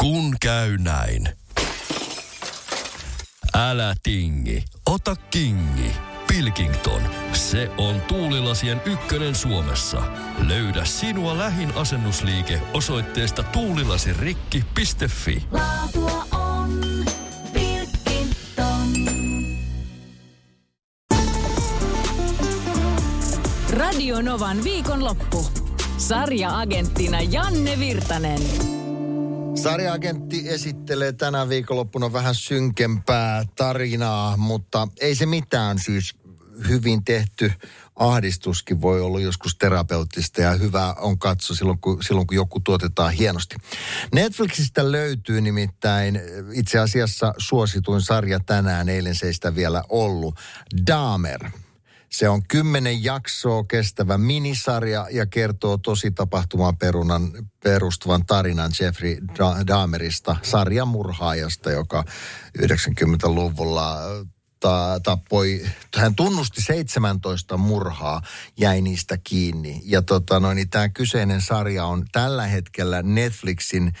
Kun käy näin. Älä tingi, ota kingi. Pilkington, se on tuulilasien ykkönen Suomessa. Löydä sinua lähin asennusliike osoitteesta tuulilasirikki.fi. Laatua on Pilkington. Radio Novan viikonloppu. Sarja-agenttina Janne Virtanen. Sarjaagentti esittelee tänä viikonloppuna vähän synkempää tarinaa, mutta ei se mitään siis hyvin tehty ahdistuskin voi olla joskus terapeuttista ja hyvä on katso silloin kun, silloin, kun joku tuotetaan hienosti. Netflixistä löytyy nimittäin itse asiassa suosituin sarja tänään, eilen se ei sitä vielä ollut, Dahmer. Se on kymmenen jaksoa kestävä minisarja ja kertoo tosi tapahtumaan perunan, perustuvan tarinan Jeffrey Dahmerista, sarjamurhaajasta, joka 90-luvulla ta, tappoi, hän tunnusti 17 murhaa, jäi niistä kiinni. Ja tota noin, niin tämä kyseinen sarja on tällä hetkellä Netflixin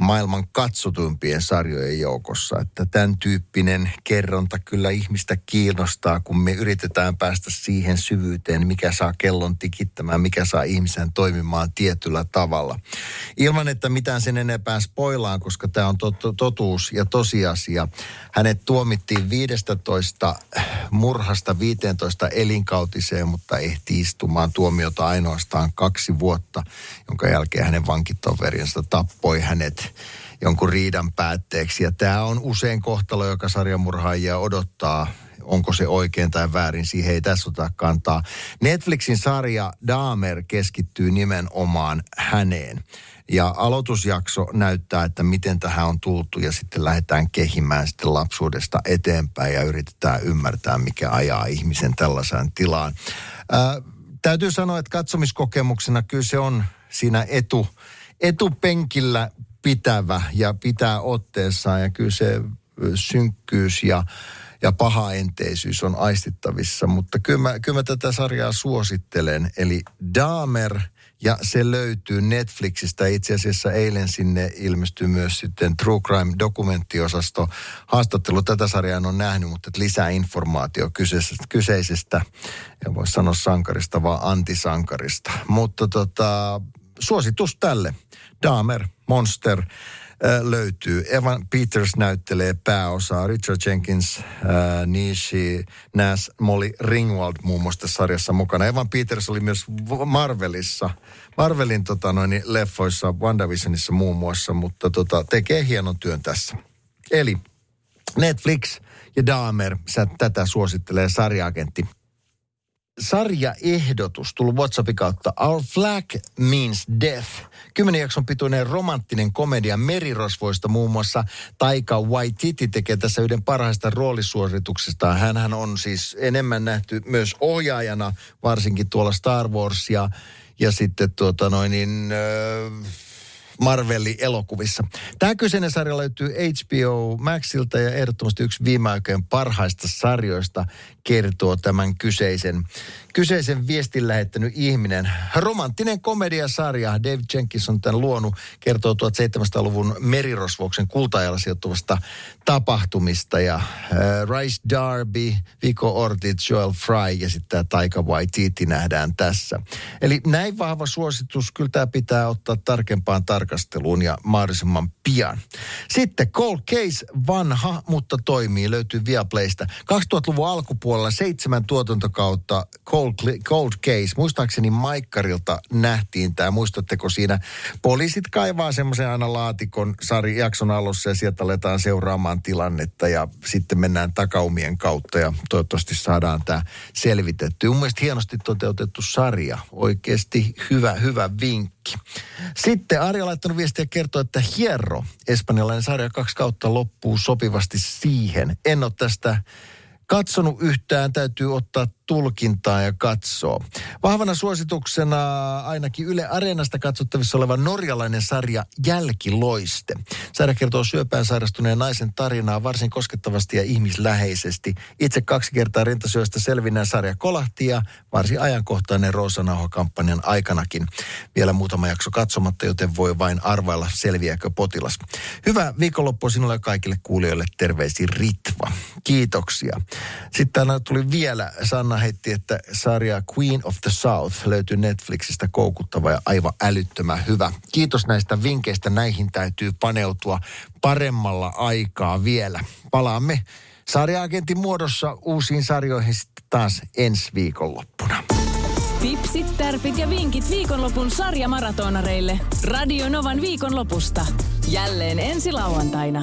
maailman katsotuimpien sarjojen joukossa. Että tämän tyyppinen kerronta kyllä ihmistä kiinnostaa, kun me yritetään päästä siihen syvyyteen, mikä saa kellon tikittämään, mikä saa ihmisen toimimaan tietyllä tavalla. Ilman, että mitään sen enempää spoilaan, koska tämä on tot- totuus ja tosiasia. Hänet tuomittiin 15 murhasta 15 elinkautiseen, mutta ehti istumaan tuomiota ainoastaan kaksi vuotta, jonka jälkeen hänen vankitoverinsa tappoi hänet jonkun riidan päätteeksi. Ja tämä on usein kohtalo, joka sarjamurhaajia odottaa. Onko se oikein tai väärin, siihen ei tässä ota kantaa. Netflixin sarja Dahmer keskittyy nimenomaan häneen. Ja aloitusjakso näyttää, että miten tähän on tultu ja sitten lähdetään kehimään sitten lapsuudesta eteenpäin ja yritetään ymmärtää, mikä ajaa ihmisen tällaiseen tilaan. Ää, täytyy sanoa, että katsomiskokemuksena kyllä se on siinä etu, etupenkillä pitävä ja pitää otteessaan ja kyllä se synkkyys ja, ja pahaenteisyys on aistittavissa, mutta kyllä mä, kyllä mä tätä sarjaa suosittelen. Eli Dahmer ja se löytyy Netflixistä. Itse asiassa eilen sinne ilmestyi myös sitten True Crime dokumenttiosasto. Haastattelu tätä sarjaa on nähnyt, mutta lisää informaatio kyseisestä, kyseisestä ja voisi sanoa sankarista, vaan antisankarista. Mutta tota, suositus tälle. Dahmer, Monster äh, löytyy. Evan Peters näyttelee pääosaa. Richard Jenkins, äh, Nishi, Nas, Molly Ringwald muun muassa tässä sarjassa mukana. Evan Peters oli myös Marvelissa. Marvelin tota, noin, leffoissa, WandaVisionissa muun muassa, mutta tota, tekee hienon työn tässä. Eli Netflix ja Dahmer, sä tätä suosittelee sarjaagentti sarjaehdotus tullut WhatsAppin kautta. Our flag means death. Kymmenen jakson pituinen romanttinen komedia merirosvoista muun muassa Taika Waititi tekee tässä yhden parhaista roolisuorituksista. Hänhän on siis enemmän nähty myös ohjaajana, varsinkin tuolla Star Wars ja, ja sitten tuota noin niin... Öö, Marvelin elokuvissa. Tämä kyseinen sarja löytyy HBO Maxilta ja ehdottomasti yksi viime aikojen parhaista sarjoista kertoo tämän kyseisen, kyseisen viestin lähettänyt ihminen. Romanttinen komediasarja, Dave Jenkins on tämän luonut, kertoo 1700-luvun merirosvoksen kultaajalla sijoittuvasta tapahtumista. Ja äh, Rice Darby, Vico Ortiz, Joel Fry ja sitten tämä Taika Waititi nähdään tässä. Eli näin vahva suositus, kyllä tämä pitää ottaa tarkempaan tarkasteluun ja mahdollisimman pian. Sitten Cold Case, vanha, mutta toimii, löytyy Viaplaysta. 2000-luvun alkupuolella seitsemän tuotantokautta Cold, Cold Case. Muistaakseni Maikkarilta nähtiin tämä. Muistatteko siinä? Poliisit kaivaa semmoisen aina laatikon sari jakson alussa ja sieltä aletaan seuraamaan tilannetta ja sitten mennään takaumien kautta ja toivottavasti saadaan tämä selvitetty. Mun mielestä hienosti toteutettu sarja. Oikeasti hyvä, hyvä vinkki. Sitten Ari on laittanut viestiä ja kertoo, että Hierro, espanjalainen sarja kaksi kautta loppuu sopivasti siihen. En ole tästä katsonut yhtään, täytyy ottaa tulkintaa ja katsoa. Vahvana suosituksena ainakin Yle Areenasta katsottavissa oleva norjalainen sarja Jälkiloiste. Sarja kertoo syöpään sairastuneen naisen tarinaa varsin koskettavasti ja ihmisläheisesti. Itse kaksi kertaa rintasyöstä selvinneen sarja kolahti ja varsin ajankohtainen Roosanauha-kampanjan aikanakin. Vielä muutama jakso katsomatta, joten voi vain arvailla selviääkö potilas. Hyvää viikonloppua sinulle ja kaikille kuulijoille. Terveisi Ritva. Kiitoksia. Sitten tuli vielä Sanna Anna heitti, että sarja Queen of the South löytyy Netflixistä koukuttava ja aivan älyttömän hyvä. Kiitos näistä vinkkeistä. Näihin täytyy paneutua paremmalla aikaa vielä. Palaamme sarjaagentin muodossa uusiin sarjoihin sitten taas ensi viikonloppuna. Tipsit, tärpit ja vinkit viikonlopun sarjamaratonareille. Radio Novan viikonlopusta. Jälleen ensi lauantaina.